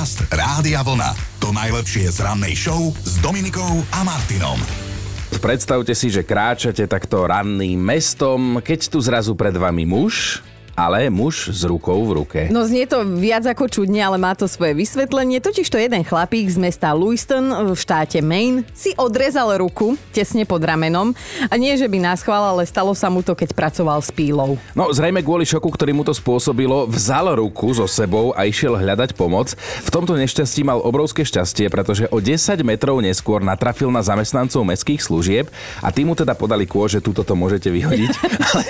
Podcast Rádia Vlna. To najlepšie z rannej show s Dominikou a Martinom. Predstavte si, že kráčate takto ranným mestom, keď tu zrazu pred vami muž, ale muž s rukou v ruke. No znie to viac ako čudne, ale má to svoje vysvetlenie. Totiž to jeden chlapík z mesta Lewiston v štáte Maine si odrezal ruku tesne pod ramenom. A nie, že by nás chval, ale stalo sa mu to, keď pracoval s pílou. No zrejme kvôli šoku, ktorý mu to spôsobilo, vzal ruku so sebou a išiel hľadať pomoc. V tomto nešťastí mal obrovské šťastie, pretože o 10 metrov neskôr natrafil na zamestnancov mestských služieb a tí mu teda podali kôže, túto to môžete vyhodiť. Ale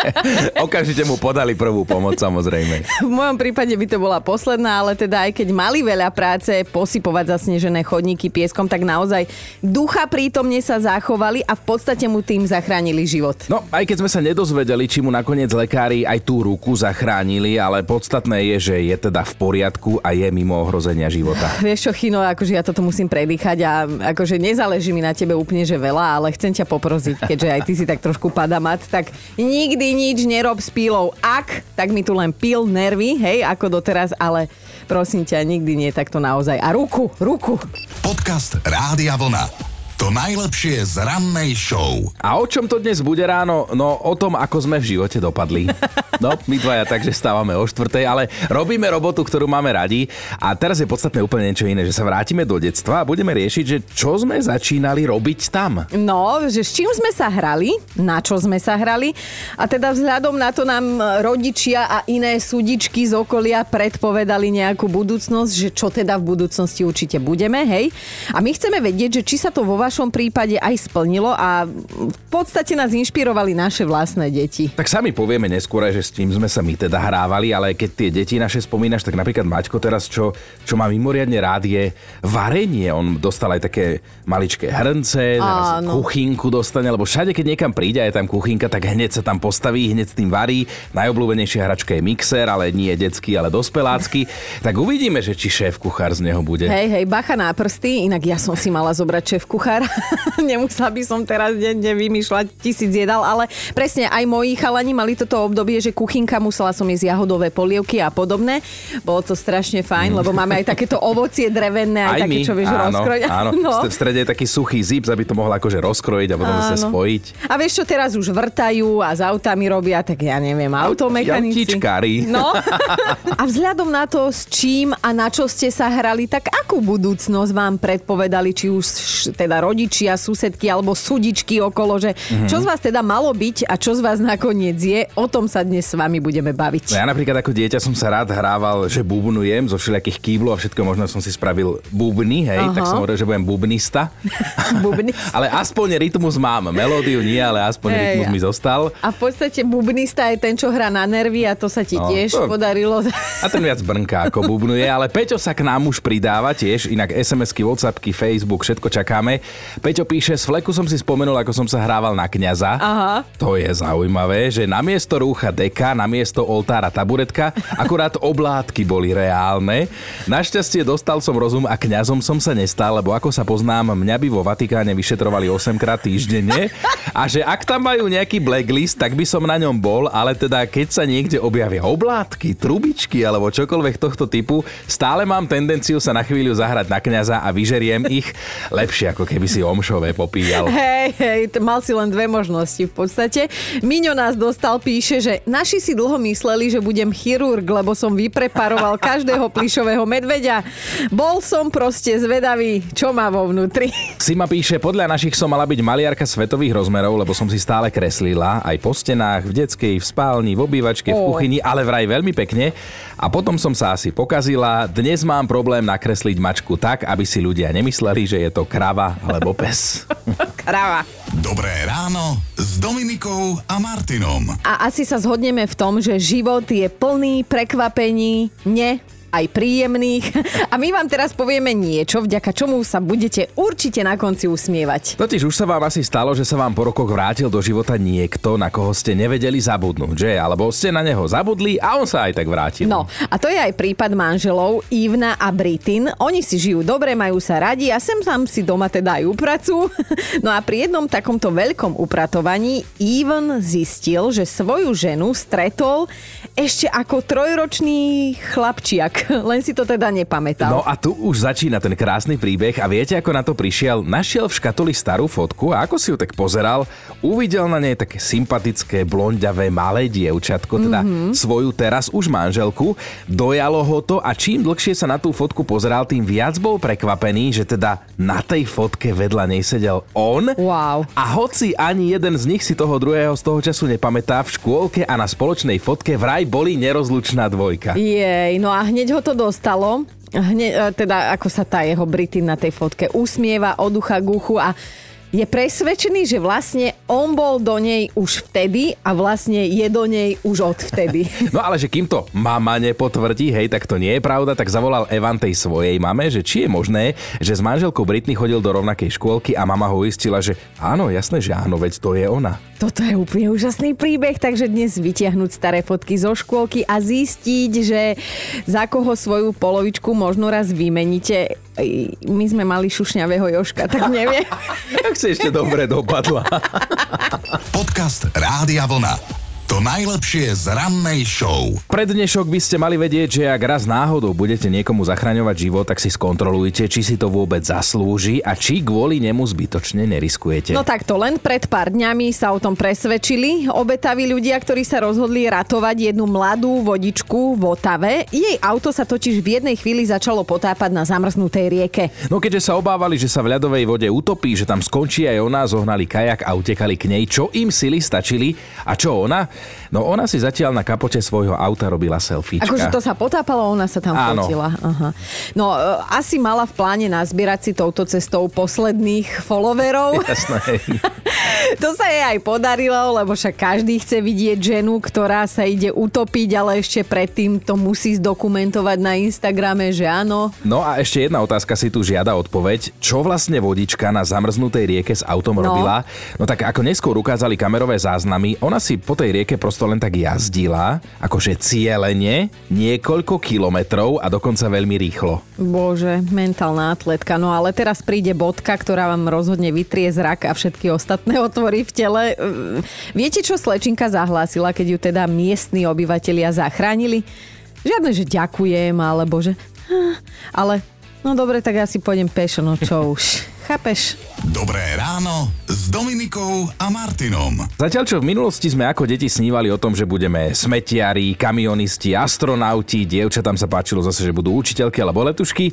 okamžite mu podali dali prvú pomoc samozrejme. V mojom prípade by to bola posledná, ale teda aj keď mali veľa práce posypovať zasnežené chodníky pieskom, tak naozaj ducha prítomne sa zachovali a v podstate mu tým zachránili život. No, aj keď sme sa nedozvedeli, či mu nakoniec lekári aj tú ruku zachránili, ale podstatné je, že je teda v poriadku a je mimo ohrozenia života. Vieš čo, Chino, akože ja toto musím predýchať a akože nezáleží mi na tebe úplne, že veľa, ale chcem ťa poprosiť, keďže aj ty si tak trošku padamat, tak nikdy nič nerob s pílou ak, tak mi tu len pil nervy, hej, ako doteraz, ale prosím ťa, nikdy nie takto naozaj. A ruku, ruku. Podcast Rádia Vlna. To najlepšie z rannej show. A o čom to dnes bude ráno? No o tom, ako sme v živote dopadli. No, my dvaja takže stávame o štvrtej, ale robíme robotu, ktorú máme radi. A teraz je podstatné úplne niečo iné, že sa vrátime do detstva a budeme riešiť, že čo sme začínali robiť tam. No, že s čím sme sa hrali, na čo sme sa hrali. A teda vzhľadom na to nám rodičia a iné súdičky z okolia predpovedali nejakú budúcnosť, že čo teda v budúcnosti určite budeme, hej. A my chceme vedieť, že či sa to vo vašom vašom prípade aj splnilo a v podstate nás inšpirovali naše vlastné deti. Tak sami povieme neskôr, že s tým sme sa my teda hrávali, ale keď tie deti naše spomínaš, tak napríklad Maťko teraz, čo, čo má mimoriadne rád, je varenie. On dostal aj také maličké hrnce, teraz kuchynku dostane, lebo všade, keď niekam príde a je tam kuchynka, tak hneď sa tam postaví, hneď s tým varí. Najobľúbenejšia hračka je mixer, ale nie detský, ale dospelácky. tak uvidíme, že či šéf kuchár z neho bude. Hej, hej, bacha na prsty, inak ja som si mala zobrať šéf kuchár Nemusela by som teraz denne vymýšľať tisíc jedal, ale presne aj moji chalani mali toto obdobie, že kuchynka musela som jesť jahodové polievky a podobné. Bolo to strašne fajn, lebo máme aj takéto ovocie drevené, aj, aj také, my. čo vieš áno, rozkrojiť. Áno, no. v strede je taký suchý zip, aby to mohla akože rozkrojiť a potom sa spojiť. A vieš čo, teraz už vrtajú a s autami robia, tak ja neviem, automechanici. No. a vzhľadom na to, s čím a na čo ste sa hrali, tak akú budúcnosť vám predpovedali, či už teda rodičia, susedky alebo sudičky okolo, že mm-hmm. čo z vás teda malo byť a čo z vás nakoniec je, o tom sa dnes s vami budeme baviť. No ja napríklad ako dieťa som sa rád hrával, že bubnujem zo všelijakých kýblov a všetko možno som si spravil bubny, hej, uh-huh. tak som hovoril, že budem bubnista. bubnista. ale aspoň rytmus mám, melódiu nie, ale aspoň hey, rytmus mi zostal. A v podstate bubnista je ten, čo hrá na nervy a to sa ti no, tiež to... podarilo. A ten viac brnká ako bubnuje, ale Peťo sa k nám už pridáva tiež, inak SMS-ky, Whatsappky, Facebook, všetko čakáme. Peťo píše, z fleku som si spomenul, ako som sa hrával na kňaza. Aha. To je zaujímavé, že namiesto rúcha deka, namiesto oltára taburetka, akurát oblátky boli reálne. Našťastie dostal som rozum a kňazom som sa nestal, lebo ako sa poznám, mňa by vo Vatikáne vyšetrovali 8 krát týždenne. A že ak tam majú nejaký blacklist, tak by som na ňom bol, ale teda keď sa niekde objavia oblátky, trubičky alebo čokoľvek tohto typu, stále mám tendenciu sa na chvíľu zahrať na kňaza a vyžeriem ich lepšie ako keby si omšové popíjal. Hej, hej, mal si len dve možnosti v podstate. Miňo nás dostal, píše, že naši si dlho mysleli, že budem chirurg, lebo som vypreparoval každého plišového medveďa. Bol som proste zvedavý, čo má vo vnútri. Sima píše, podľa našich som mala byť maliarka svetových rozmerov, lebo som si stále kreslila aj po stenách, v detskej, v spálni, v obývačke, v kuchyni, ale vraj veľmi pekne. A potom som sa asi pokazila. Dnes mám problém nakresliť mačku tak, aby si ľudia nemysleli, že je to krava alebo pes. Krava. Dobré ráno s Dominikou a Martinom. A asi sa zhodneme v tom, že život je plný prekvapení, ne aj príjemných. A my vám teraz povieme niečo, vďaka čomu sa budete určite na konci usmievať. Totiž už sa vám asi stalo, že sa vám po rokoch vrátil do života niekto, na koho ste nevedeli zabudnúť, že? Alebo ste na neho zabudli a on sa aj tak vrátil. No, a to je aj prípad manželov Ivna a Britin. Oni si žijú dobre, majú sa radi a sem tam si doma teda aj upracujú. No a pri jednom takomto veľkom upratovaní Ivan zistil, že svoju ženu stretol ešte ako trojročný chlapčiak. Tak len si to teda nepamätal. No a tu už začína ten krásny príbeh a viete, ako na to prišiel? Našiel v škatuli starú fotku a ako si ju tak pozeral, uvidel na nej také sympatické, blondiavé, malé dievčatko, teda mm-hmm. svoju teraz už manželku. Dojalo ho to a čím dlhšie sa na tú fotku pozeral, tým viac bol prekvapený, že teda na tej fotke vedľa nej sedel on. Wow. A hoci ani jeden z nich si toho druhého z toho času nepamätá, v škôlke a na spoločnej fotke vraj boli nerozlučná dvojka. Jej, no a hneď ho to dostalo. Hneď, teda ako sa tá jeho Britin na tej fotke usmieva od ucha k uchu a je presvedčený, že vlastne on bol do nej už vtedy a vlastne je do nej už od vtedy. No ale že kým to mama nepotvrdí, hej, tak to nie je pravda, tak zavolal Evan tej svojej mame, že či je možné, že s manželkou Britney chodil do rovnakej škôlky a mama ho uistila, že áno, jasné, že áno, veď to je ona. Toto je úplne úžasný príbeh, takže dnes vytiahnuť staré fotky zo škôlky a zistiť, že za koho svoju polovičku možno raz vymeníte. My sme mali šušňavého Joška, tak neviem. tak si ešte dobre dopadla. Podcast Rádia Vlna. To najlepšie z rannej show. Pred dnešok by ste mali vedieť, že ak raz náhodou budete niekomu zachraňovať život, tak si skontrolujte, či si to vôbec zaslúži a či kvôli nemu zbytočne neriskujete. No takto, len pred pár dňami sa o tom presvedčili obetaví ľudia, ktorí sa rozhodli ratovať jednu mladú vodičku v Otave. Jej auto sa totiž v jednej chvíli začalo potápať na zamrznutej rieke. No keďže sa obávali, že sa v ľadovej vode utopí, že tam skončí aj ona, zohnali kajak a utekali k nej, čo im sily stačili a čo ona? No ona si zatiaľ na kapote svojho auta robila selfiečka. Akože to sa potápalo, ona sa tam Áno. fotila. Aha. No e, asi mala v pláne nazbierať si touto cestou posledných followerov. Jasné. to sa jej aj podarilo, lebo však každý chce vidieť ženu, ktorá sa ide utopiť, ale ešte predtým to musí zdokumentovať na Instagrame, že áno. No a ešte jedna otázka si tu žiada odpoveď. Čo vlastne vodička na zamrznutej rieke s autom no. robila? No tak ako neskôr ukázali kamerové záznamy, ona si po tej rieke prosto len tak jazdila, akože cieľene, niekoľko kilometrov a dokonca veľmi rýchlo. Bože, mentálna atletka. No ale teraz príde bodka, ktorá vám rozhodne vytrie zrak a všetky ostatné otvory v tele. Viete, čo Slečinka zahlásila, keď ju teda miestni obyvatelia zachránili? Žiadne, že ďakujem, alebo že... Ale, no dobre, tak ja si pôjdem pešo, no čo už. Chápeš? Dobré ráno s Dominikou a Martinom. Zatiaľ, čo v minulosti sme ako deti snívali o tom, že budeme smetiari, kamionisti, astronauti, dievčatám sa páčilo zase, že budú učiteľky alebo letušky,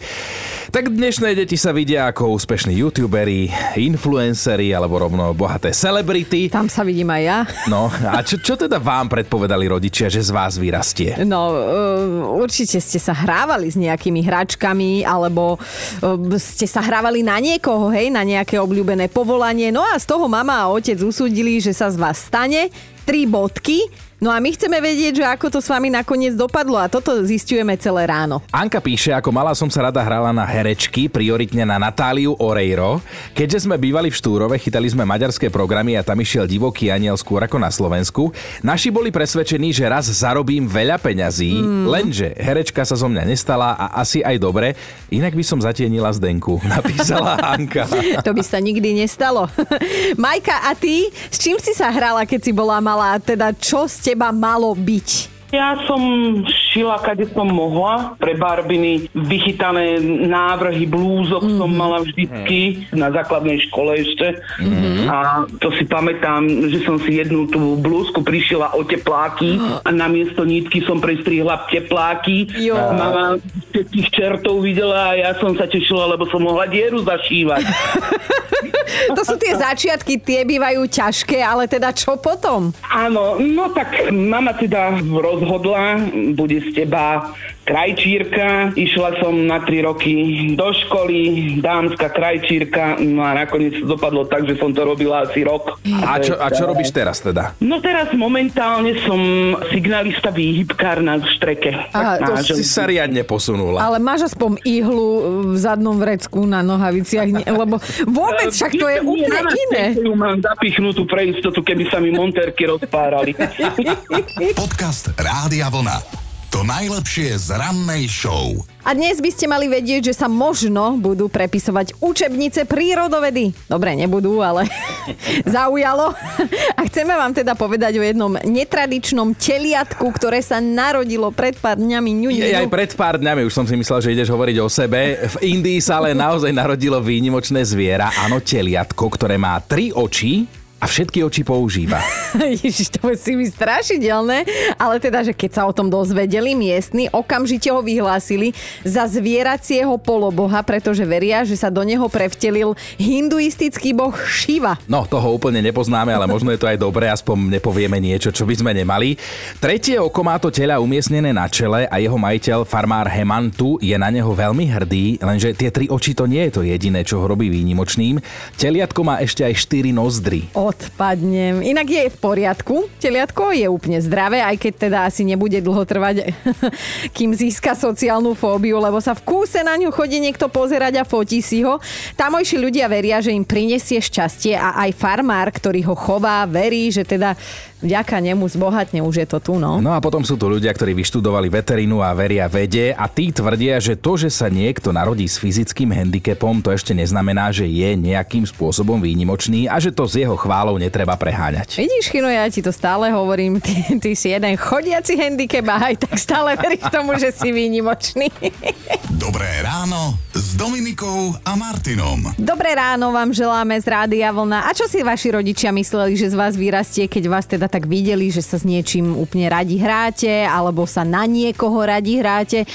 tak dnešné deti sa vidia ako úspešní youtuberi, influenceri alebo rovno bohaté celebrity. Tam sa vidím aj ja. No a čo, čo teda vám predpovedali rodičia, že z vás vyrastie? No, uh, určite ste sa hrávali s nejakými hračkami alebo uh, ste sa hrávali na niekoho toho, hej, na nejaké obľúbené povolanie. No a z toho mama a otec usúdili, že sa z vás stane tri bodky No a my chceme vedieť, že ako to s vami nakoniec dopadlo a toto zistujeme celé ráno. Anka píše, ako mala som sa rada hrala na herečky, prioritne na Natáliu Oreiro. Keďže sme bývali v Štúrove, chytali sme maďarské programy a tam išiel divoký aniel skôr ako na Slovensku. Naši boli presvedčení, že raz zarobím veľa peňazí, mm. lenže herečka sa zo mňa nestala a asi aj dobre, inak by som zatienila Zdenku, napísala Anka. to by sa nikdy nestalo. Majka, a ty, s čím si sa hrala, keď si bola malá? Teda čo ste teba malo byť? Ja som šila, kade som mohla. Pre Barbiny vychytané návrhy blúzok mm-hmm. som mala vždycky na základnej škole ešte. Mm-hmm. A to si pamätám, že som si jednu tú blúzku prišila o tepláky a namiesto nítky som prestrihla tepláky. Jo. Mama všetkých čertov videla a ja som sa tešila, lebo som mohla dieru zašívať. to sú tie začiatky, tie bývajú ťažké, ale teda čo potom? Áno, no tak mama teda rozhodla, bude z teba krajčírka. Išla som na 3 roky do školy, dámska krajčírka, no a nakoniec to dopadlo tak, že som to robila asi rok. A, čo, a čo robíš teraz teda? No teraz momentálne som signalista výhybkár na štreke. Aha, to si sa riadne posunula. Ale máš aspoň ihlu v zadnom vrecku na nohaviciach, lebo vôbec však to je úplne iné. Ju mám zapichnutú pre istotu, keby sa mi monterky rozpárali. Podcast Rádia Vlna. To najlepšie z rannej show. A dnes by ste mali vedieť, že sa možno budú prepisovať učebnice prírodovedy. Dobre, nebudú, ale zaujalo. A chceme vám teda povedať o jednom netradičnom teliatku, ktoré sa narodilo pred pár dňami. Ňu, Je, aj pred pár dňami, už som si myslel, že ideš hovoriť o sebe. V Indii sa ale naozaj narodilo výnimočné zviera, áno, teliatko, ktoré má tri oči, a všetky oči používa. Ježiš, to musí byť strašidelné, ale teda, že keď sa o tom dozvedeli miestni, okamžite ho vyhlásili za zvieracieho poloboha, pretože veria, že sa do neho prevtelil hinduistický boh Shiva. No, toho úplne nepoznáme, ale možno je to aj dobré, aspoň nepovieme niečo, čo by sme nemali. Tretie oko má to tela umiestnené na čele a jeho majiteľ, farmár Hemantu, je na neho veľmi hrdý, lenže tie tri oči to nie je to jediné, čo ho robí výnimočným. Teliatko má ešte aj štyri nozdry. Odpadnem. Inak je v poriadku. Teliatko je úplne zdravé, aj keď teda asi nebude dlho trvať, kým získa sociálnu fóbiu, lebo sa v kúse na ňu chodí niekto pozerať a fotí si ho. Tamojší ľudia veria, že im prinesie šťastie a aj farmár, ktorý ho chová, verí, že teda vďaka nemu zbohatne, už je to tu, no. No a potom sú tu ľudia, ktorí vyštudovali veterínu a veria vede a tí tvrdia, že to, že sa niekto narodí s fyzickým handicapom, to ešte neznamená, že je nejakým spôsobom výnimočný a že to z jeho chválou netreba preháňať. Vidíš, Chino, ja ti to stále hovorím, ty, ty si jeden chodiaci handicap a aj tak stále veríš tomu, že si výnimočný. Dobré ráno s Dominikou a Martinom. Dobré ráno vám želáme z Rádia Vlna. A čo si vaši rodičia mysleli, že z vás vyrastie, keď vás teda tak videli, že sa s niečím úplne radi hráte, alebo sa na niekoho radi hráte.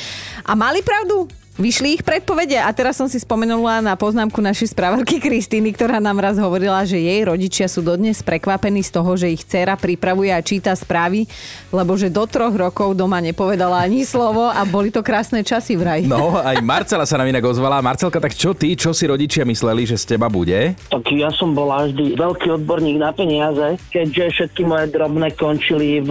A mali pravdu? Vyšli ich predpovede a teraz som si spomenula na poznámku našej spravarky Kristýny, ktorá nám raz hovorila, že jej rodičia sú dodnes prekvapení z toho, že ich dcéra pripravuje a číta správy, lebo že do troch rokov doma nepovedala ani slovo a boli to krásne časy vraj. No, aj Marcela sa nám inak ozvala. Marcelka, tak čo ty, čo si rodičia mysleli, že z teba bude? Tak ja som bola vždy veľký odborník na peniaze, keďže všetky moje drobné končili v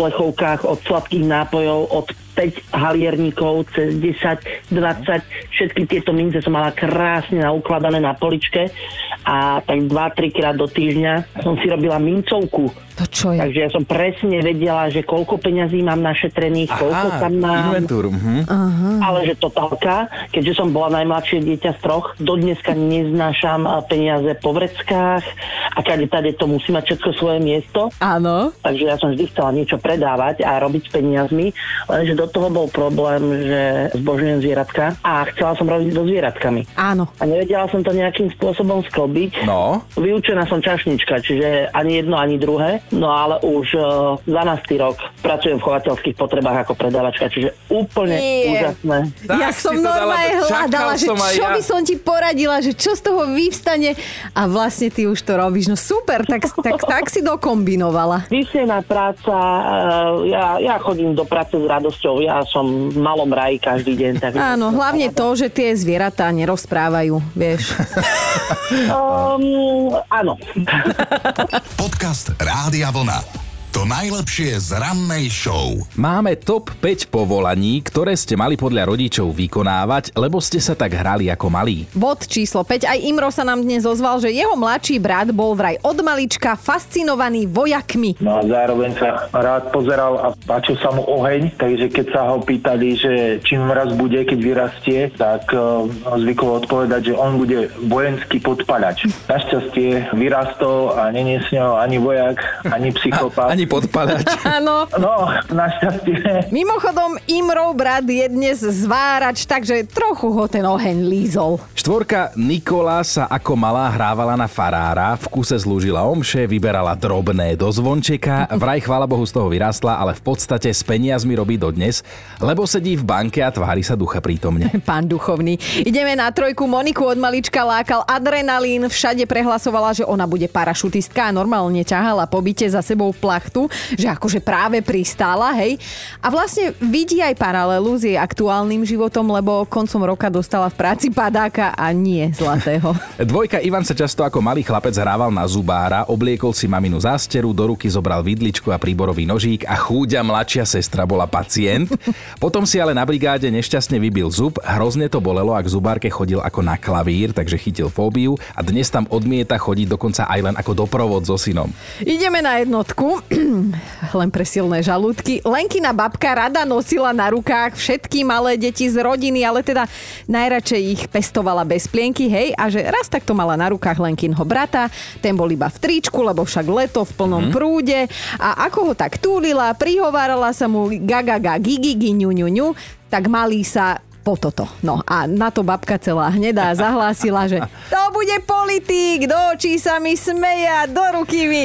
plechovkách od sladkých nápojov, od 5 halierníkov cez 10, 20, všetky tieto mince som mala krásne naukladané na poličke a tak 2-3 krát do týždňa som si robila mincovku to čo je? Takže ja som presne vedela, že koľko peňazí mám našetrených, Aha, koľko tam mám. Inventúru. Uh-huh. Aha. Ale že totálka, keďže som bola najmladšie dieťa z troch, do dneska neznášam peniaze po vreckách a kade tade to musí mať všetko svoje miesto. Áno. Takže ja som vždy chcela niečo predávať a robiť s peniazmi, lenže do toho bol problém, že zbožňujem zvieratka a chcela som robiť so zvieratkami. Áno. A nevedela som to nejakým spôsobom sklbiť. No. Vyučená som čašnička, čiže ani jedno, ani druhé. No ale už uh, eh, 12. rok pracujem v chovateľských potrebách ako predávačka, čiže úplne Nie. úžasné. Tak ja som normálne hľadala, že čo ja. by som ti poradila, že čo z toho vyvstane a vlastne ty už to robíš. No super, tak, tak, tak si dokombinovala. Vysnená práca, uh, ja, ja chodím do práce s radosťou, ja som v malom raji každý deň. Tak Áno, hlavne to, že tie zvieratá nerozprávajú, vieš. um, áno. Podcast Rád Rádia Vlna. To najlepšie z rannej show. Máme top 5 povolaní, ktoré ste mali podľa rodičov vykonávať, lebo ste sa tak hrali ako malí. Bod číslo 5. Aj Imro sa nám dnes ozval, že jeho mladší brat bol vraj od malička fascinovaný vojakmi. No a zároveň sa rád pozeral a páčil sa mu oheň, takže keď sa ho pýtali, že čím raz bude, keď vyrastie, tak uh, zvykol odpovedať, že on bude vojenský podpalač. Našťastie vyrastol a není s ňou ani vojak, ani psychopat. A, ani podpadať. Áno. No, našťastie. Mimochodom, Imrov brat je dnes zvárač, takže trochu ho ten oheň lízol. Štvorka Nikola sa ako malá hrávala na farára, v kuse zlúžila omše, vyberala drobné do zvončeka, vraj chvála Bohu z toho vyrástla, ale v podstate s peniazmi robí dodnes, lebo sedí v banke a tvári sa ducha prítomne. Pán duchovný. Ideme na trojku. Moniku od malička lákal adrenalín, všade prehlasovala, že ona bude parašutistka a normálne ťahala po byte za sebou plach faktu, že akože práve pristála, hej. A vlastne vidí aj paralelu s jej aktuálnym životom, lebo koncom roka dostala v práci padáka a nie zlatého. Dvojka Ivan sa často ako malý chlapec hrával na zubára, obliekol si maminu zásteru, do ruky zobral vidličku a príborový nožík a chúďa mladšia sestra bola pacient. Potom si ale na brigáde nešťastne vybil zub, hrozne to bolelo, ak zubárke chodil ako na klavír, takže chytil fóbiu a dnes tam odmieta chodiť dokonca aj len ako doprovod so synom. Ideme na jednotku. len pre silné žalúdky. Lenkina babka rada nosila na rukách všetky malé deti z rodiny, ale teda najradšej ich pestovala bez plienky, hej, a že raz takto mala na rukách Lenkinho brata, ten bol iba v tričku, lebo však leto v plnom mm. prúde a ako ho tak túlila, prihovárala sa mu gaga ga gigi gi ňu, ňu, ňu, tak malý sa po toto. No a na to babka celá hnedá zahlásila, že to bude politík, do očí sa mi smeja, do ruky mi.